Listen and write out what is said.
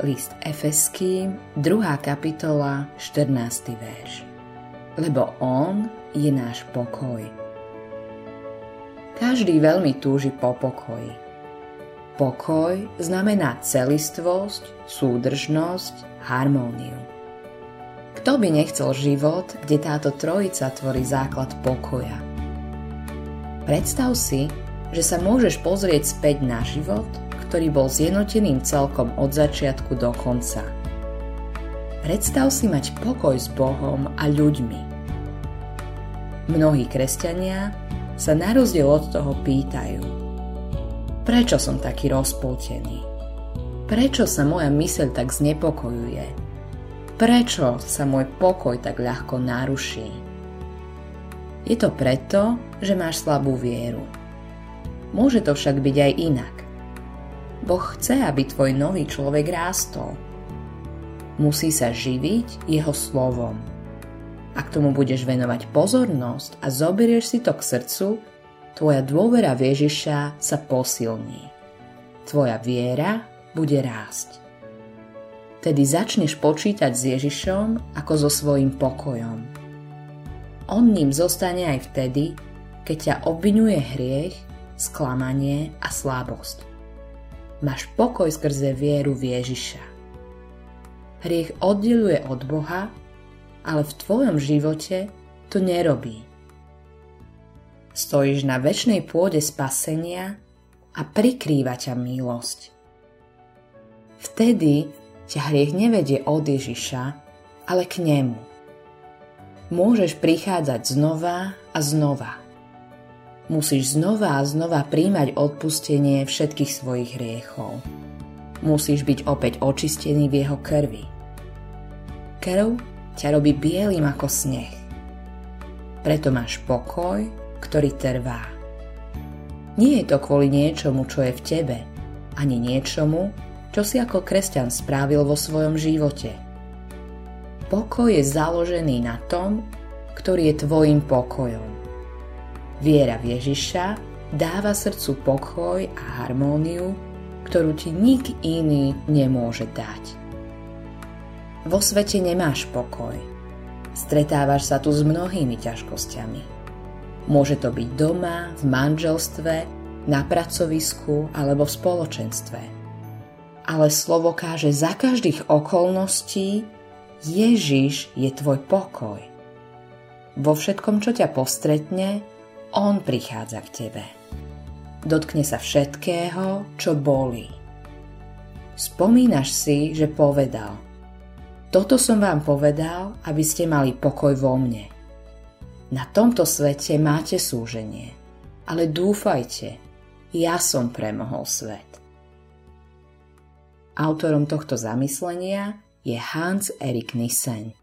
List Efeským, 2. kapitola, 14. verš. Lebo On je náš pokoj. Každý veľmi túži po pokoji. Pokoj znamená celistvosť, súdržnosť, harmóniu. Kto by nechcel život, kde táto trojica tvorí základ pokoja? Predstav si, že sa môžeš pozrieť späť na život ktorý bol zjednoteným celkom od začiatku do konca. Predstav si mať pokoj s Bohom a ľuďmi. Mnohí kresťania sa na rozdiel od toho pýtajú, prečo som taký rozpoltený? Prečo sa moja myseľ tak znepokojuje? Prečo sa môj pokoj tak ľahko naruší? Je to preto, že máš slabú vieru. Môže to však byť aj inak. Boh chce, aby tvoj nový človek rástol. Musí sa živiť jeho slovom. Ak tomu budeš venovať pozornosť a zoberieš si to k srdcu, tvoja dôvera v Ježiša sa posilní. Tvoja viera bude rásť. Tedy začneš počítať s Ježišom ako so svojím pokojom. On ním zostane aj vtedy, keď ťa obvinuje hriech, sklamanie a slabosť máš pokoj skrze vieru v Ježiša. Hriech oddeluje od Boha, ale v tvojom živote to nerobí. Stojíš na väčšnej pôde spasenia a prikrýva ťa milosť. Vtedy ťa hriech nevedie od Ježiša, ale k nemu. Môžeš prichádzať znova a znova Musíš znova a znova príjmať odpustenie všetkých svojich hriechov. Musíš byť opäť očistený v jeho krvi. Krv ťa robí bielým ako sneh. Preto máš pokoj, ktorý trvá. Nie je to kvôli niečomu, čo je v tebe, ani niečomu, čo si ako kresťan správil vo svojom živote. Pokoj je založený na tom, ktorý je tvojim pokojom. Viera v Ježiša dáva srdcu pokoj a harmóniu, ktorú ti nik iný nemôže dať. Vo svete nemáš pokoj. Stretávaš sa tu s mnohými ťažkosťami. Môže to byť doma, v manželstve, na pracovisku alebo v spoločenstve. Ale slovo káže za každých okolností Ježiš je tvoj pokoj. Vo všetkom, čo ťa postretne, on prichádza k tebe. Dotkne sa všetkého, čo boli. Spomínaš si, že povedal Toto som vám povedal, aby ste mali pokoj vo mne. Na tomto svete máte súženie, ale dúfajte, ja som premohol svet. Autorom tohto zamyslenia je Hans Erik Nissen.